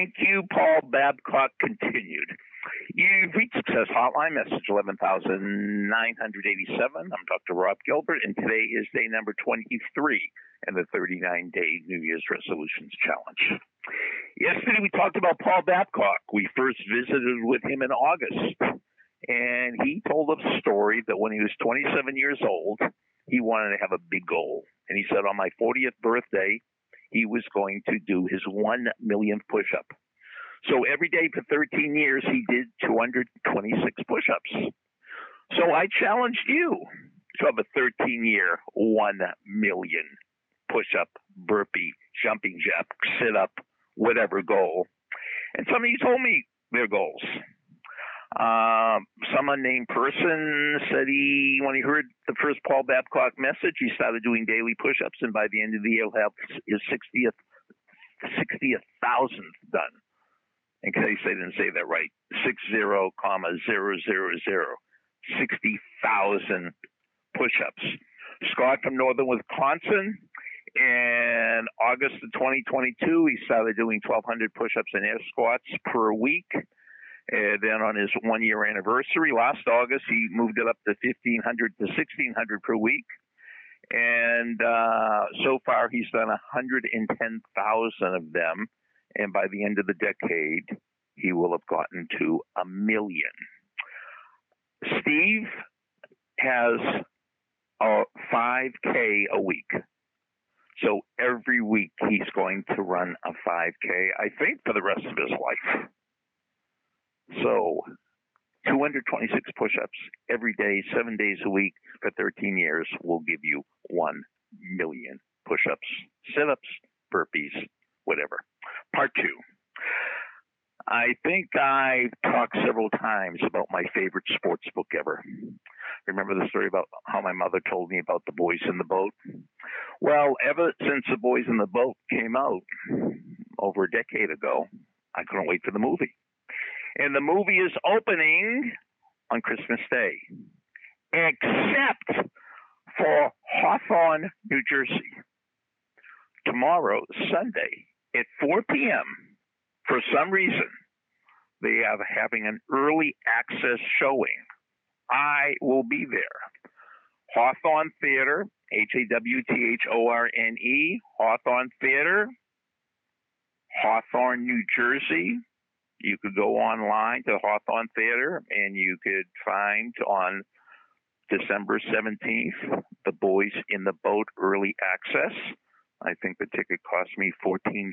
Thank you, Paul Babcock continued. You've reached Success Hotline, message 11,987. I'm Dr. Rob Gilbert, and today is day number 23 in the 39 day New Year's Resolutions Challenge. Yesterday we talked about Paul Babcock. We first visited with him in August, and he told us a story that when he was 27 years old, he wanted to have a big goal. And he said, On my 40th birthday, he was going to do his 1 millionth push up. So every day for 13 years, he did 226 push ups. So I challenged you to have a 13 year, 1 million push up, burpee, jumping jack, sit up, whatever goal. And some of you told me their goals. Um, some unnamed person said he, when he heard the first Paul Babcock message, he started doing daily push-ups, and by the end of the year, he'll have his 60th, 60th thousandth done. In case they didn't say that right, six zero comma zero zero zero, sixty thousand push-ups. Scott from Northern Wisconsin. In August of 2022, he started doing 1,200 push-ups and air squats per week. And then on his one year anniversary last August, he moved it up to 1,500 to 1,600 per week. And uh, so far, he's done 110,000 of them. And by the end of the decade, he will have gotten to a million. Steve has a 5K a week. So every week he's going to run a 5K, I think, for the rest of his life. So 226 push ups every day, seven days a week for 13 years will give you 1 million push ups, sit ups, burpees, whatever. Part two. I think I've talked several times about my favorite sports book ever. Remember the story about how my mother told me about the boys in the boat? Well, ever since the boys in the boat came out over a decade ago, I couldn't wait for the movie. And the movie is opening on Christmas Day, except for Hawthorne, New Jersey. Tomorrow, Sunday, at 4 p.m., for some reason, they are having an early access showing. I will be there. Hawthorne Theater, H A W T H O R N E, Hawthorne Theater, Hawthorne, New Jersey. You could go online to Hawthorne Theater and you could find on December 17th the Boys in the Boat early access. I think the ticket cost me $14.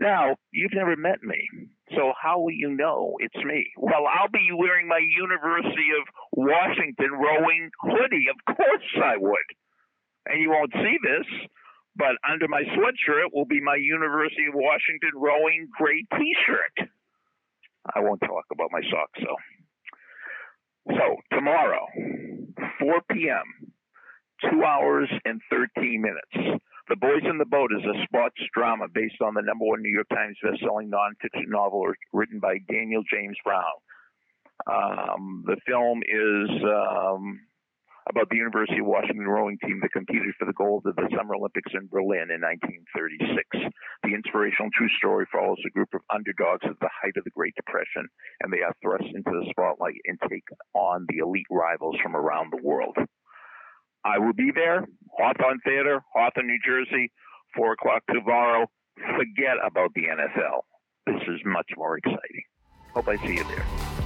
Now, you've never met me, so how will you know it's me? Well, I'll be wearing my University of Washington rowing hoodie. Of course I would. And you won't see this, but under my sweatshirt will be my University of Washington rowing gray t-shirt. I won't talk about my socks though. So tomorrow, 4 p.m., two hours and 13 minutes. The Boys in the Boat is a sports drama based on the number one New York Times bestselling nonfiction novel written by Daniel James Brown. Um, the film is um, about the University of Washington rowing team that competed for the gold of the Summer Olympics in Berlin in 1936. The inspirational true story follows a group of underdogs at the height of the Great Depression, and they are thrust into the spotlight and take on the elite rivals from around the world. I will be there, Hawthorne Theater, Hawthorne, New Jersey, 4 o'clock tomorrow. Forget about the NFL. This is much more exciting. Hope I see you there.